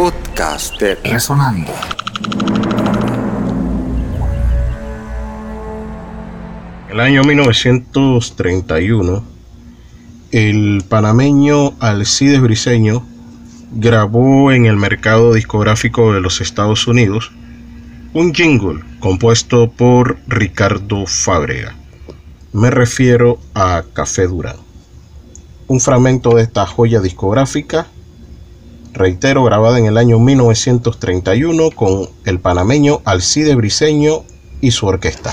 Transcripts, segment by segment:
Podcast de Resonando. En el año 1931, el panameño Alcides Briseño grabó en el mercado discográfico de los Estados Unidos un jingle compuesto por Ricardo Fábrega. Me refiero a Café Durán. Un fragmento de esta joya discográfica, reitero, grabada en el año 1931 con el panameño Alcide Briseño y su orquesta.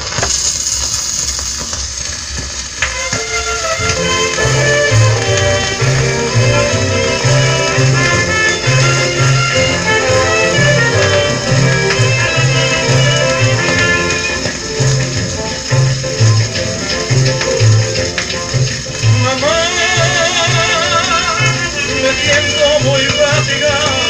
Portugal.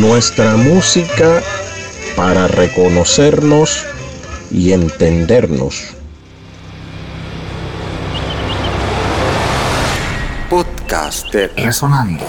Nuestra música para reconocernos y entendernos. Podcast Resonando.